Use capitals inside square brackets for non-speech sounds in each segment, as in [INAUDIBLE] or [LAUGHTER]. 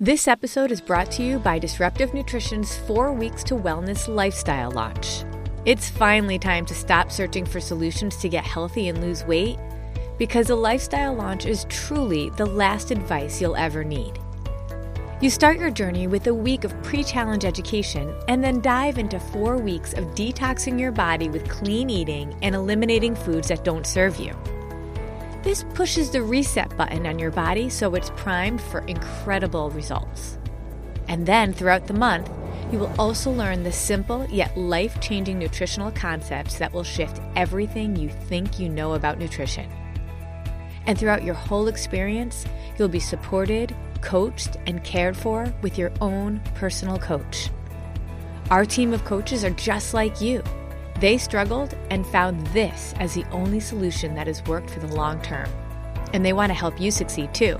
This episode is brought to you by Disruptive Nutrition's Four Weeks to Wellness Lifestyle launch. It's finally time to stop searching for solutions to get healthy and lose weight because a lifestyle launch is truly the last advice you'll ever need. You start your journey with a week of pre challenge education and then dive into four weeks of detoxing your body with clean eating and eliminating foods that don't serve you. This pushes the reset button on your body so it's primed for incredible results. And then throughout the month, you will also learn the simple yet life changing nutritional concepts that will shift everything you think you know about nutrition. And throughout your whole experience, you'll be supported, coached, and cared for with your own personal coach. Our team of coaches are just like you. They struggled and found this as the only solution that has worked for the long term. And they want to help you succeed too.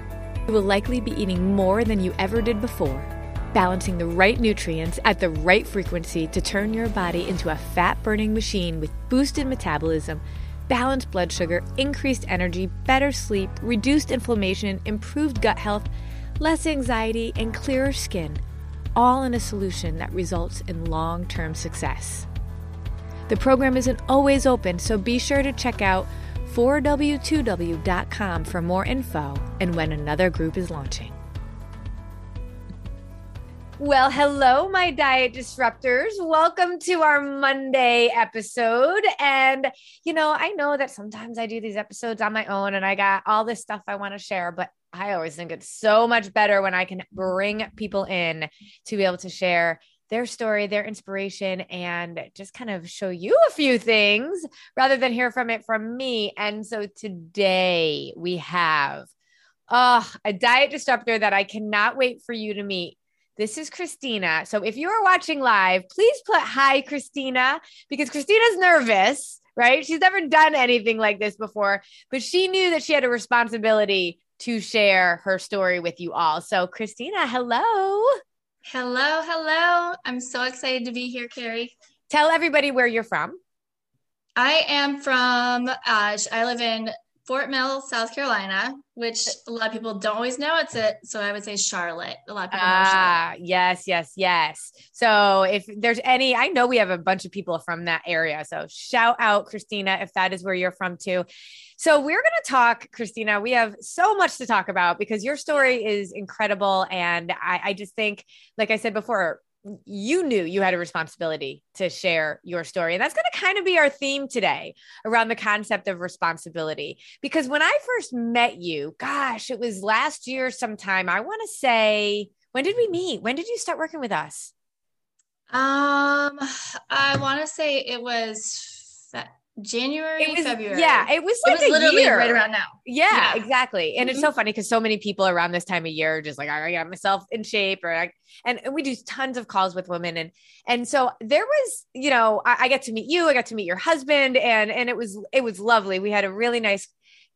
You will likely be eating more than you ever did before, balancing the right nutrients at the right frequency to turn your body into a fat burning machine with boosted metabolism, balanced blood sugar, increased energy, better sleep, reduced inflammation, improved gut health, less anxiety, and clearer skin, all in a solution that results in long term success. The program isn't always open, so be sure to check out 4w2w.com for more info and when another group is launching. Well, hello, my diet disruptors. Welcome to our Monday episode. And, you know, I know that sometimes I do these episodes on my own and I got all this stuff I want to share, but I always think it's so much better when I can bring people in to be able to share their story, their inspiration, and just kind of show you a few things rather than hear from it from me. And so today we have uh, a diet disruptor that I cannot wait for you to meet. This is Christina. So if you are watching live, please put hi, Christina, because Christina's nervous, right? She's never done anything like this before, but she knew that she had a responsibility to share her story with you all. So, Christina, hello. Hello, hello. I'm so excited to be here, Carrie. Tell everybody where you're from. I am from, uh, I live in Fort Mill, South Carolina, which a lot of people don't always know. It's a, so I would say Charlotte. A lot of people ah, know Charlotte. Yes, yes, yes. So if there's any, I know we have a bunch of people from that area. So shout out Christina if that is where you're from too. So we're going to talk, Christina. We have so much to talk about because your story is incredible. And I, I just think, like I said before, you knew you had a responsibility to share your story. And that's going to kind of be our theme today around the concept of responsibility. Because when I first met you, gosh, it was last year sometime. I want to say, when did we meet? When did you start working with us? Um, I want to say it was January, it was, February. Yeah, it was like it was literally year. right around now. Yeah, yeah. exactly. And mm-hmm. it's so funny because so many people around this time of year are just like, I got myself in shape, or I, and, and we do tons of calls with women, and and so there was, you know, I, I got to meet you, I got to meet your husband, and and it was it was lovely. We had a really nice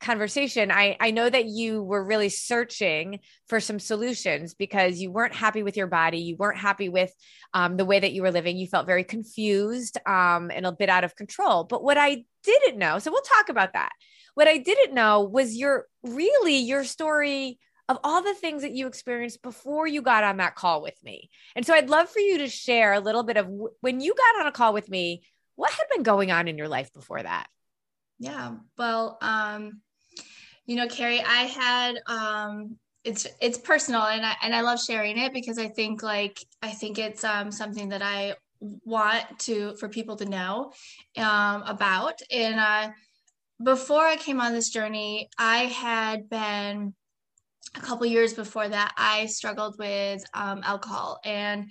conversation, I, I know that you were really searching for some solutions because you weren't happy with your body. You weren't happy with um, the way that you were living. You felt very confused um, and a bit out of control. But what I didn't know, so we'll talk about that. What I didn't know was your really your story of all the things that you experienced before you got on that call with me. And so I'd love for you to share a little bit of w- when you got on a call with me, what had been going on in your life before that? Yeah. Well, um, you know, Carrie, I had um it's it's personal and I and I love sharing it because I think like I think it's um something that I want to for people to know um, about. And uh, before I came on this journey, I had been a couple years before that. I struggled with um, alcohol and.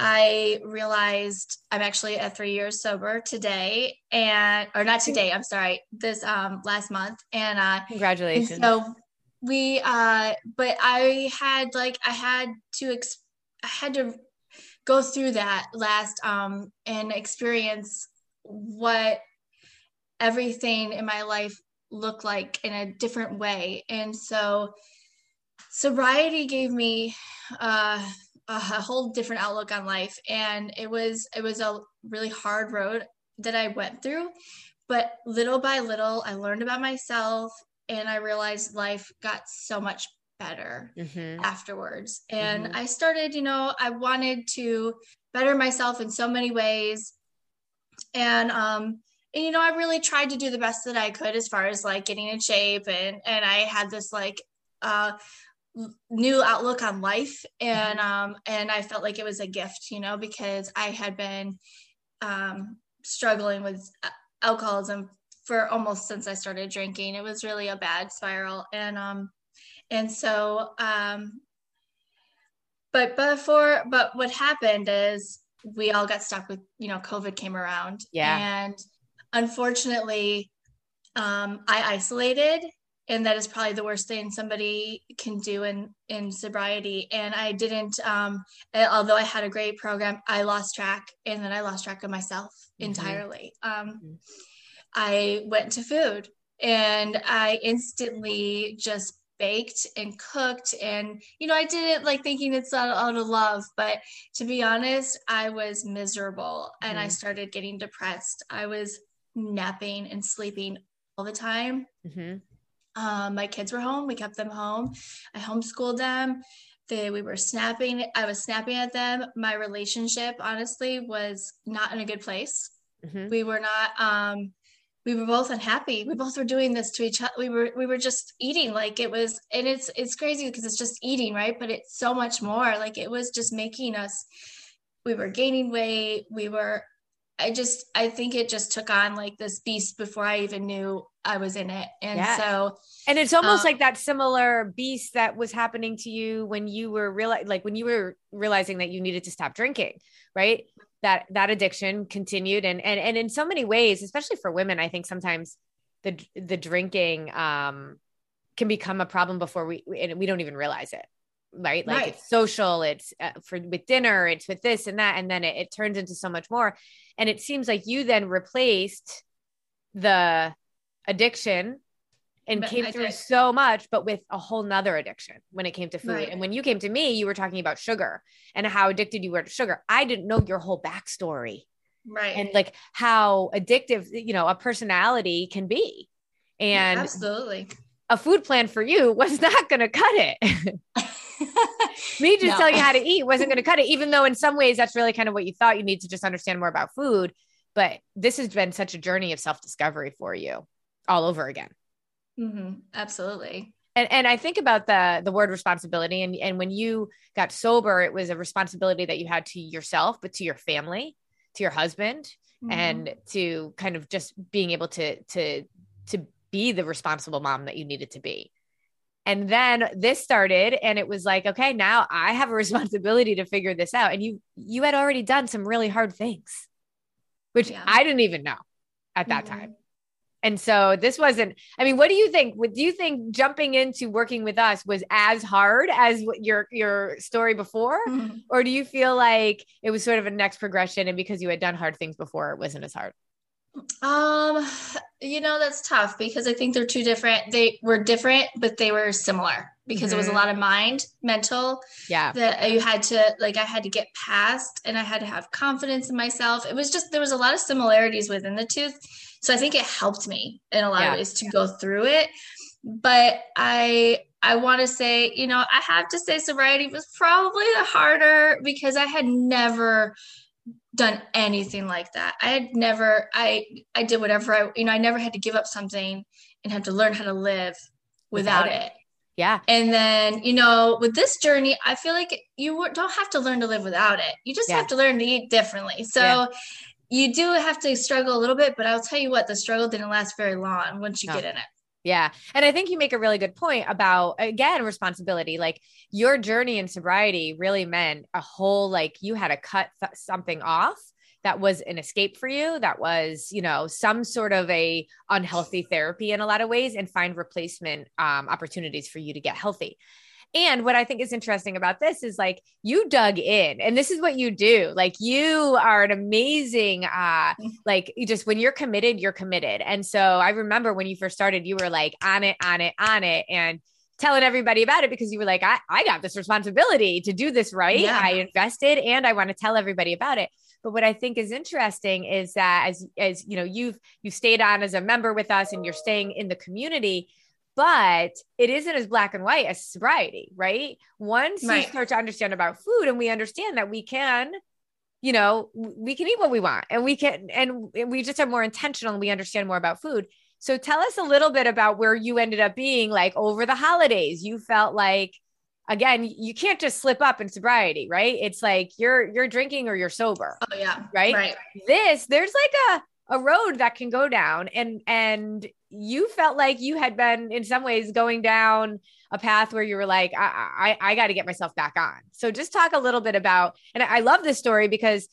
I realized I'm actually at three years sober today, and or not today. I'm sorry, this um last month, and uh, congratulations. And so we uh, but I had like I had to ex- I had to go through that last um and experience what everything in my life looked like in a different way and so sobriety gave me uh, a whole different outlook on life and it was it was a really hard road that i went through but little by little i learned about myself and i realized life got so much better mm-hmm. afterwards. And mm-hmm. I started, you know, I wanted to better myself in so many ways. And um and you know, I really tried to do the best that I could as far as like getting in shape and and I had this like uh new outlook on life. And mm-hmm. um and I felt like it was a gift, you know, because I had been um struggling with alcoholism for almost since I started drinking. It was really a bad spiral. And um and so um but before but what happened is we all got stuck with you know covid came around. Yeah. And unfortunately um i isolated and that is probably the worst thing somebody can do in in sobriety and i didn't um although i had a great program i lost track and then i lost track of myself mm-hmm. entirely um mm-hmm. i went to food and i instantly just baked and cooked and you know i did it like thinking it's out, out of love but to be honest i was miserable mm-hmm. and i mm-hmm. started getting depressed i was napping and sleeping all the time mm-hmm. Um, my kids were home we kept them home i homeschooled them they we were snapping i was snapping at them my relationship honestly was not in a good place mm-hmm. we were not um we were both unhappy. We both were doing this to each other. We were we were just eating like it was, and it's it's crazy because it's just eating, right? But it's so much more. Like it was just making us. We were gaining weight. We were. I just I think it just took on like this beast before I even knew I was in it, and so and it's almost um, like that similar beast that was happening to you when you were real like when you were realizing that you needed to stop drinking, right? that that addiction continued. And and and in so many ways especially for women i think sometimes the the drinking um can become a problem before we and we don't even realize it right like right. it's social it's uh, for with dinner it's with this and that and then it, it turns into so much more and it seems like you then replaced the addiction and but came I through did. so much, but with a whole nother addiction when it came to food. Right. And when you came to me, you were talking about sugar and how addicted you were to sugar. I didn't know your whole backstory. Right. And like how addictive, you know, a personality can be. And yeah, absolutely. A food plan for you was [LAUGHS] not going to cut it. [LAUGHS] [LAUGHS] me just no. telling you how to eat wasn't going [LAUGHS] to cut it, even though in some ways that's really kind of what you thought you need to just understand more about food. But this has been such a journey of self discovery for you all over again. Mm-hmm. Absolutely. And, and I think about the the word responsibility and, and when you got sober, it was a responsibility that you had to yourself, but to your family, to your husband, mm-hmm. and to kind of just being able to to to be the responsible mom that you needed to be. And then this started and it was like, okay, now I have a [LAUGHS] responsibility to figure this out. And you you had already done some really hard things, which yeah. I didn't even know at that mm-hmm. time. And so this wasn't, I mean, what do you think? What Do you think jumping into working with us was as hard as your, your story before? Mm-hmm. Or do you feel like it was sort of a next progression and because you had done hard things before, it wasn't as hard? Um, you know, that's tough because I think they're two different. They were different, but they were similar because mm-hmm. it was a mm-hmm. lot of mind, mental. Yeah. That you had to like I had to get past and I had to have confidence in myself. It was just there was a lot of similarities within the two. So I think it helped me in a lot yeah. of ways to go through it. But I I want to say, you know, I have to say sobriety was probably the harder because I had never done anything like that. I had never I I did whatever I you know, I never had to give up something and have to learn how to live without, without it. it. Yeah. And then, you know, with this journey, I feel like you don't have to learn to live without it. You just yeah. have to learn to eat differently. So yeah. you do have to struggle a little bit, but I'll tell you what, the struggle didn't last very long once you no. get in it. Yeah. And I think you make a really good point about, again, responsibility. Like your journey in sobriety really meant a whole, like you had to cut th- something off that was an escape for you that was you know some sort of a unhealthy therapy in a lot of ways and find replacement um, opportunities for you to get healthy and what I think is interesting about this is like you dug in and this is what you do. Like you are an amazing uh like you just when you're committed, you're committed. And so I remember when you first started, you were like on it, on it, on it. And telling everybody about it because you were like, I, I got this responsibility to do this right. Yeah. I invested and I want to tell everybody about it. But what I think is interesting is that as as you know, you've you stayed on as a member with us and you're staying in the community, but it isn't as black and white as sobriety, right? Once right. you start to understand about food and we understand that we can you know we can eat what we want and we can and we just are more intentional and we understand more about food so tell us a little bit about where you ended up being like over the holidays you felt like again, you can't just slip up in sobriety, right? It's like you're you're drinking or you're sober. Oh yeah. Right? Right. This there's like a a road that can go down and and you felt like you had been in some ways going down a path where you were like I I, I got to get myself back on. So just talk a little bit about and I love this story because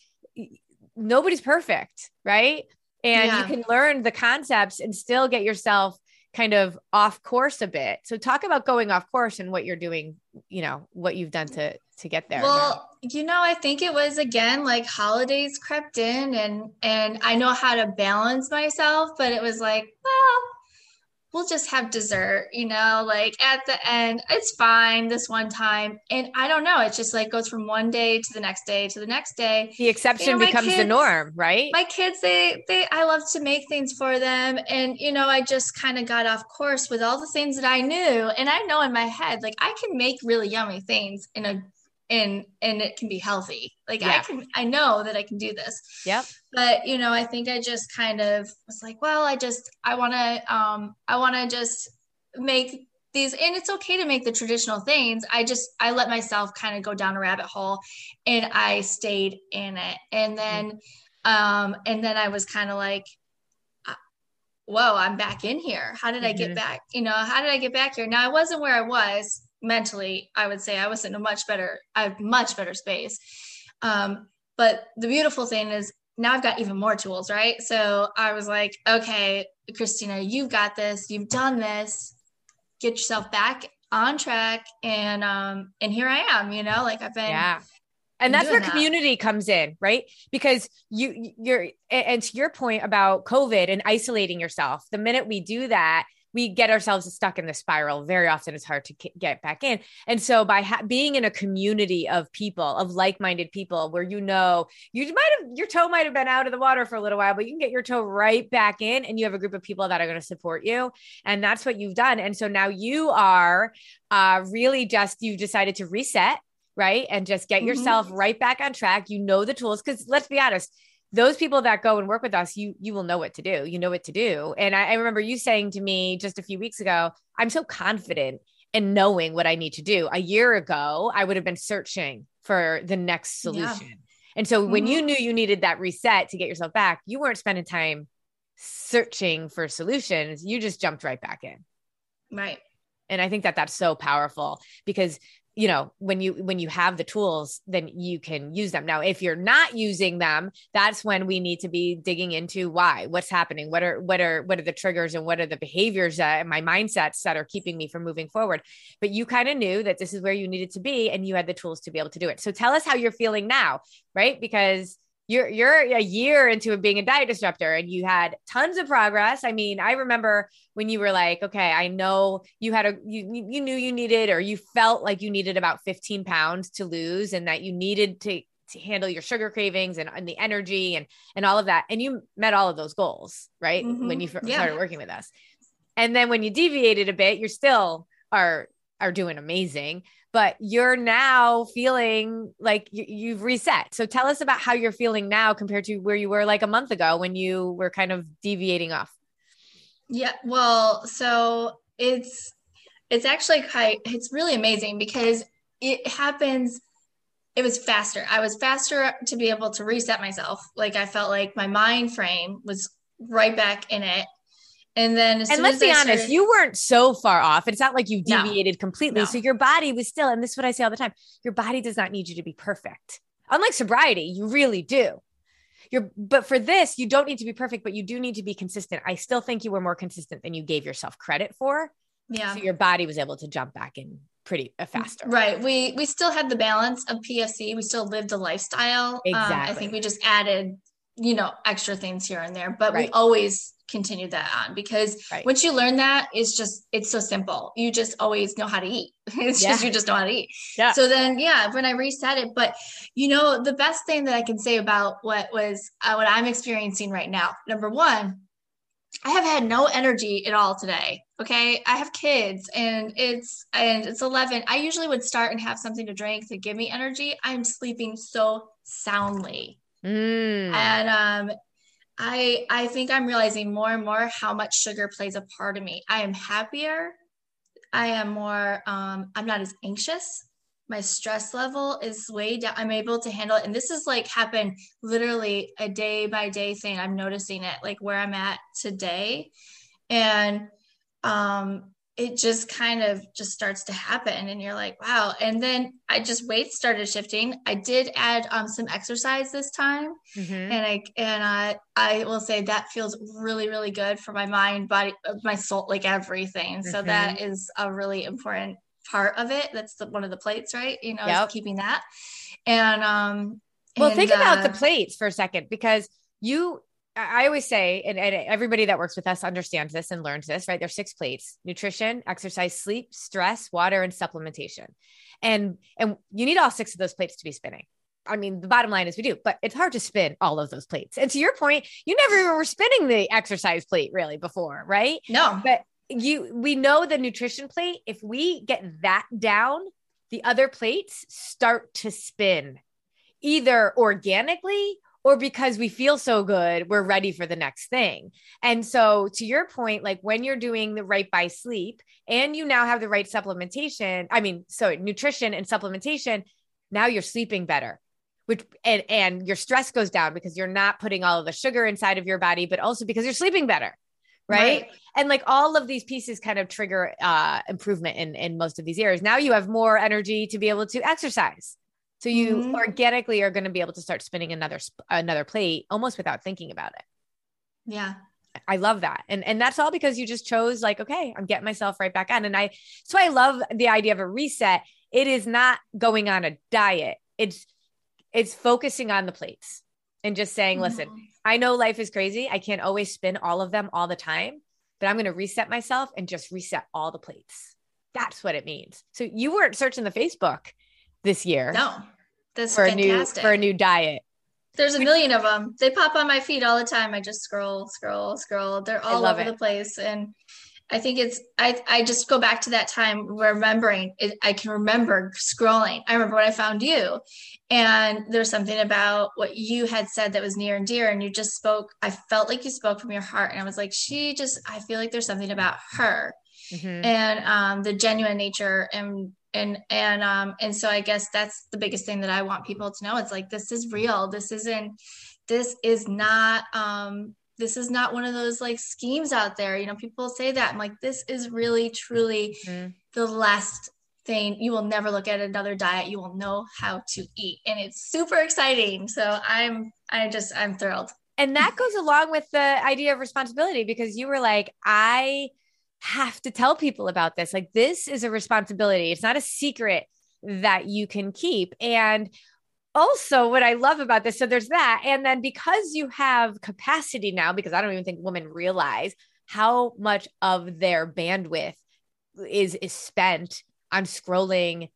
nobody's perfect, right? And yeah. you can learn the concepts and still get yourself kind of off course a bit. So talk about going off course and what you're doing, you know, what you've done to to get there. Well, you know, I think it was again like holidays crept in and and I know how to balance myself, but it was like, well, we'll just have dessert, you know, like at the end, it's fine this one time. And I don't know, it just like goes from one day to the next day to the next day. The exception you know, becomes kids, the norm, right? My kids, they they I love to make things for them. And you know, I just kind of got off course with all the things that I knew. And I know in my head, like I can make really yummy things in a and and it can be healthy. Like yeah. i can i know that i can do this. Yep. But you know i think i just kind of was like well i just i want to um i want to just make these and it's okay to make the traditional things. I just i let myself kind of go down a rabbit hole and i stayed in it. And then um and then i was kind of like uh, whoa i'm back in here. How did mm-hmm. i get mm-hmm. back you know how did i get back here? Now i wasn't where i was mentally, I would say I was in a much better, a much better space. Um, but the beautiful thing is now I've got even more tools, right? So I was like, okay, Christina, you've got this, you've done this, get yourself back on track. And um, and here I am, you know, like I've been yeah. And that's where that. community comes in, right? Because you you're and to your point about COVID and isolating yourself, the minute we do that, we get ourselves stuck in the spiral. Very often it's hard to get back in. And so by ha- being in a community of people, of like-minded people where you know you might have your toe might have been out of the water for a little while, but you can get your toe right back in and you have a group of people that are going to support you. And that's what you've done. And so now you are uh, really just you've decided to reset right? And just get mm-hmm. yourself right back on track. You know the tools because let's be honest, those people that go and work with us, you you will know what to do. You know what to do. And I, I remember you saying to me just a few weeks ago, I'm so confident in knowing what I need to do. A year ago, I would have been searching for the next solution. Yeah. And so when mm-hmm. you knew you needed that reset to get yourself back, you weren't spending time searching for solutions. You just jumped right back in. Right. And I think that that's so powerful because you know when you when you have the tools then you can use them. Now if you're not using them that's when we need to be digging into why what's happening what are what are what are the triggers and what are the behaviors that my mindsets that are keeping me from moving forward. But you kind of knew that this is where you needed to be and you had the tools to be able to do it. So tell us how you're feeling now right? Because you're you're a year into being a diet disruptor and you had tons of progress. I mean i remember when you were like okay i know you had a you you knew you needed or you felt like you needed about 15 pounds to lose and that you needed to to handle your sugar cravings and, and the energy and and all of that. And you met all of those goals right? Mm-hmm. when you f- yeah. started working with us. And then when you deviated a bit you're still are are doing amazing but you're now feeling like you, have reset. So tell us about how you're feeling now compared to where you were like a month ago when you were kind of deviating off. Yeah, well, so it's it's actually quite it's really amazing because it happens it was faster i was faster to be able to reset myself like i felt like my mind frame was right back in it and then and let's be honest you weren't so far off. It's not like you deviated no, completely. No. so your body was still and this is what i say all the time your body does not need you to be perfect. Unlike sobriety you really do. You're but for this you don't need to be perfect but you do need to be consistent. I still think you were more consistent than you gave yourself credit for. Yeah. So your body was able to jump back in pretty uh, faster. right. We we still had the balance of pfc we still lived a lifestyle. Exactly. Um, i think we just added you know extra things here and there but right. we always continue that on because right. once you learn that it's just it's so simple. You just always know how to eat. [LAUGHS] It's yeah. just you just know how to eat. Yeah. So then yeah when i reset it but you know the best thing that i can say about what was uh, what i'm experiencing right now number one i have had no energy at all today okay? I have kids and it's and it's 11 i usually would start and have something to drink to give me energy. I'm sleeping so soundly. Mm. and um I I think I'm realizing more and more how much sugar plays a part of me. I am happier. I am more um I'm not as anxious. My stress level is way down. I'm able to handle it. And this is like happened literally a day by day thing. I'm noticing it like where I'm at today. And um it just kind of just starts to happen and you're like wow. And then i just weight started shifting. I did add um, some exercise this time. Mm-hmm. and i and i i will say that feels really really good for my mind body my soul like everything. Mm-hmm. so that is a really important part of it. That's the, one of the plates right? You know yep. keeping that. And um well and, think about the uh, plates for a second because you I always say, and, and, everybody that works with us understands this and learns this, right? There's six plates: nutrition, exercise, sleep, stress, water, and supplementation. And and you need all six of those plates to be spinning. I mean, the bottom line is we do, but it's hard to spin all of those plates. And to your point, you never even were spinning the exercise plate really before, right? No. But you we know the nutrition plate, if we get that down, the other plates start to spin either organically or because we feel so good, we're ready for the next thing. And so, to your point, like when you're doing the right by sleep and you now have the right supplementation, I mean, so nutrition and supplementation, now you're sleeping better. Which and and your stress goes down because you're not putting all of the sugar inside of your body, but also because you're sleeping better. Right? right. And like all of these pieces kind of trigger uh improvement in in most of these areas. Now you have more energy to be able to exercise so you mm-hmm. organically are going to be able to start spinning another another plate almost without thinking about it. Yeah. I love that. And and that's all because you just chose like okay, I'm getting myself right back on and I so I love the idea of a reset. It is not going on a diet. It's it's focusing on the plates and just saying, mm-hmm. listen, I know life is crazy. I can't always spin all of them all the time, but I'm going to reset myself and just reset all the plates. That's what it means. So you weren't searching the Facebook this year. No. That's for fantastic. a new for a new diet. There's a million of them. They pop on my feed all the time. I just scroll, scroll, scroll. They're all over it. the place, and I think it's. I I just go back to that time remembering. It, I can remember scrolling. I remember when I found you, and there's something about what you had said that was near and dear, and you just spoke. I felt like you spoke from your heart, and I was like, she just. I feel like there's something about her, mm-hmm. and um, the genuine nature and and and um and so i guess that's the biggest thing that i want people to know it's like this is real this isn't this is not um this is not one of those like schemes out there you know people say that i'm like this is really truly mm-hmm. the last thing you will never look at another diet you will know how to eat and it's super exciting so i'm i just i'm thrilled and that goes along with the idea of responsibility because you were like i have to tell people about this. Like, this is a responsibility. It's not a secret that you can keep. And also, what I love about this, so there's that. And then because you have capacity now, because I don't even think women realize how much of their bandwidth is is spent on scrolling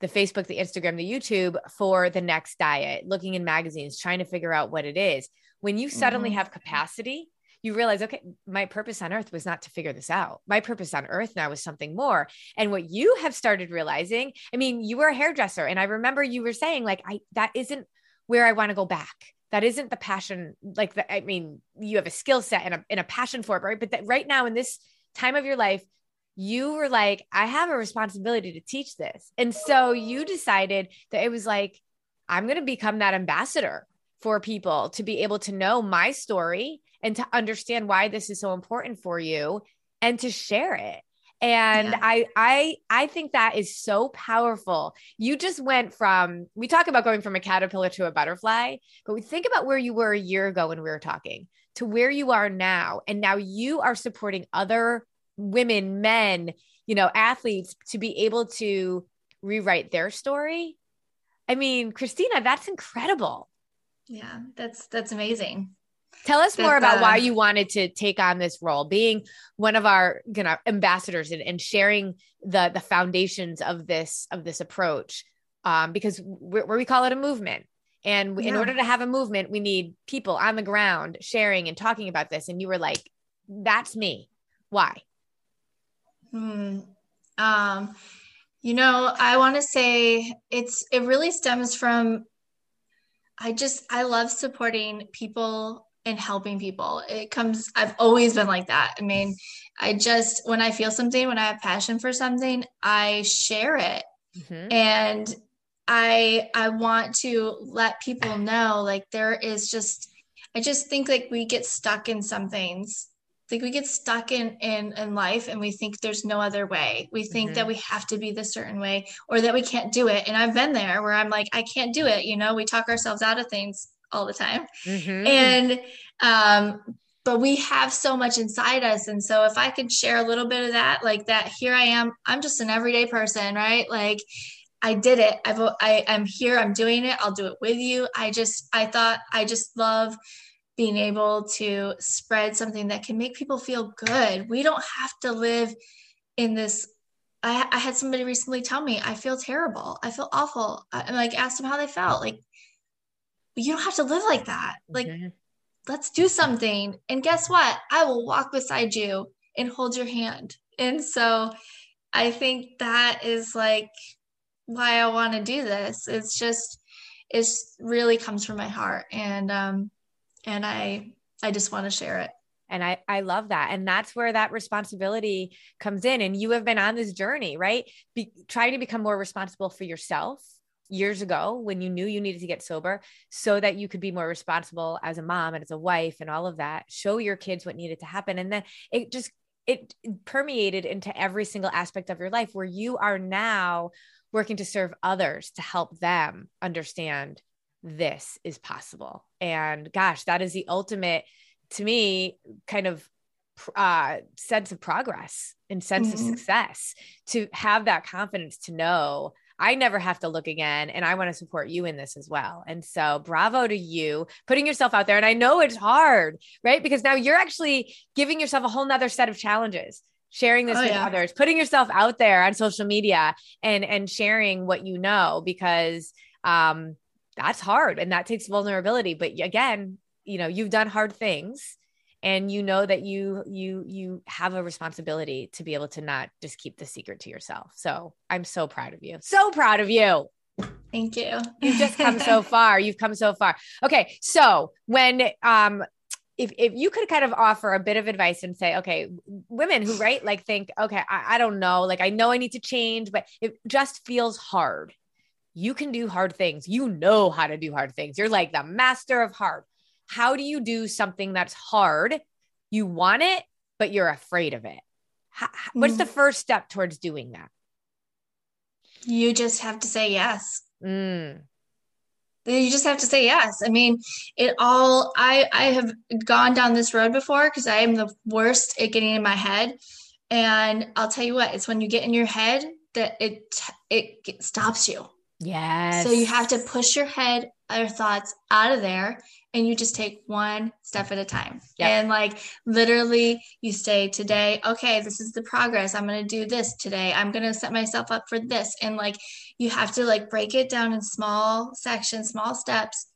the Facebook, the Instagram, the YouTube for the next diet, looking in magazines, trying to figure out what it is. When you suddenly mm-hmm. have capacity you realize, okay, my purpose on earth was not to figure this out. My purpose on earth now is something more. And what you have started realizing, I mean, you were a hairdresser. And I remember you were saying, like, I that isn't where I want to go back. That isn't the passion. Like the, I mean, you have a skill set and a, and a passion for it, right? But that right now in this time of your life, you were like, I have a responsibility to teach this. And so you decided that it was like, I'm going to become that ambassador for people to be able to know my story and to understand why this is so important for you and to share it. And yeah. I I I think that is so powerful. You just went from we talk about going from a caterpillar to a butterfly, but we think about where you were a year ago when we were talking to where you are now and now you are supporting other women, men, you know, athletes to be able to rewrite their story. I mean, Christina, that's incredible. Yeah, that's that's amazing. Tell us more about why you wanted to take on this role, being one of our you know ambassadors and, and sharing the the foundations of this of this approach. Um, because where we call it a movement. And yeah. in order to have a movement, we need people on the ground sharing and talking about this. And you were like, that's me. Why? Hmm. Um, you know, I want to say it's it really stems from I just I love supporting people and helping people. It comes I've always been like that. I mean, I just when I feel something, when I have passion for something, I share it. Mm-hmm. And I I want to let people know like there is just I just think like we get stuck in some things like we get stuck in in in life and we think there's no other way we think mm-hmm. that we have to be this certain way or that we can't do it and i've been there where i'm like i can't do it you know we talk ourselves out of things all the time mm-hmm. and um but we have so much inside us and so if i could share a little bit of that like that here i am i'm just an everyday person right like I did it. I've, I, I'm here. I'm doing it. I'll do it with you. I just, I thought I just love being able to spread something that can make people feel good. We don't have to live in this. I, I had somebody recently tell me, I feel terrible. I feel awful. I like asked them how they felt. Like, you don't have to live like that. Like, mm-hmm. let's do something. And guess what? I will walk beside you and hold your hand. And so I think that is like why I want to do this. It's just, it's really comes from my heart. And um, and I I just want to share it. And I, I love that. And that's where that responsibility comes in. And you have been on this journey, right? Be, trying to become more responsible for yourself years ago when you knew you needed to get sober so that you could be more responsible as a mom and as a wife and all of that. Show your kids what needed to happen. And then it just, it permeated into every single aspect of your life where you are now working to serve others to help them understand this is possible. And gosh, that is the ultimate, to me, kind of uh, sense of progress and sense mm-hmm. of success to have that confidence to know I never have to look again. And I want to support you in this as well. And so, bravo to you putting yourself out there. And I know it's hard, right? Because now you're actually giving yourself a whole nother set of challenges sharing this oh, with yeah. others putting yourself out there on social media and and sharing what you know because um that's hard and that takes vulnerability but again you know you've done hard things and you know that you you you have a responsibility to be able to not just keep the secret to yourself. So i'm so proud of you. So proud of you. Thank you. You've just [LAUGHS] come so far. You've come so far. Okay so when um if, if you could kind of offer a bit of advice and say, okay, women who right like think, okay, I, I don't know, like I know I need to change, but it just feels hard you can do hard things. You know how to do hard things. You're like the master of hard. How do you do something that's hard? You want it, but you're afraid of it. How, what's mm. the first step towards doing that? You just have to say yes. Mm. You just have to say yes. I mean, it all. I I have gone down this road before because I am the worst at getting in my head, and I'll tell you what. It's when you get in your head that it it stops you Yes. So you have to push your head, your thoughts out of there, and you just take one step at a time. Yep. And like literally, you say today, okay, this is the progress. I'm going to do this today. I'm going to set myself up for this. And like, you have to like break it down in small sections, small steps,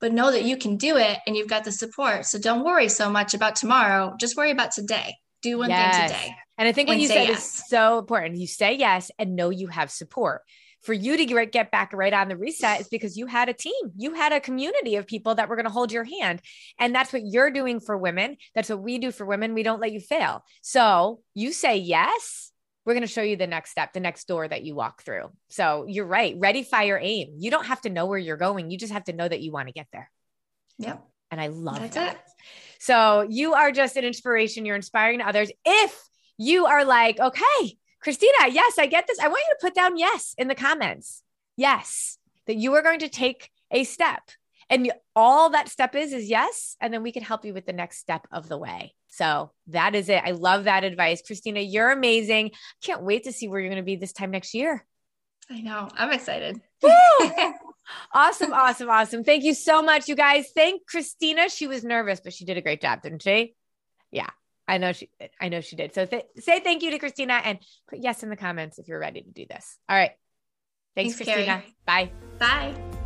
but know that you can do it and you've got the support. So don't worry so much about tomorrow. Just worry about today. Do one yes. thing today. And I think what you said yes. is so important. You say yes and know you have support for you to get back right on the reset is because you had a team, you had a community of people that were going to hold your hand. And that's what you're doing for women. That's what we do for women. We don't let you fail. So you say yes we're going to show you the next step, the next door that you walk through. So you're right. Ready, fire, aim. You don't have to know where you're going. You just have to know that you want to get there. Yep. And I love That's that. it. So you are just an inspiration. You're inspiring others. If you are like, okay, Christina, yes, I get this. I want you to put down yes in the comments. Yes, that you are going to take a step. And all that step is, is yes. And then we can help you with the next step of the way. So that is it. I love that advice. Christina, you're amazing. Can't wait to see where you're going to be this time next year. I know. I'm excited. [LAUGHS] awesome, awesome, awesome. Thank you so much, you guys. Thank Christina. She was nervous, but she did a great job, didn't she? Yeah, I know she. I know she did. So th- say thank you to Christina and put yes in the comments if you're ready to do this. All right. Thanks, Thanks, Christina. Carrie. Bye. Bye.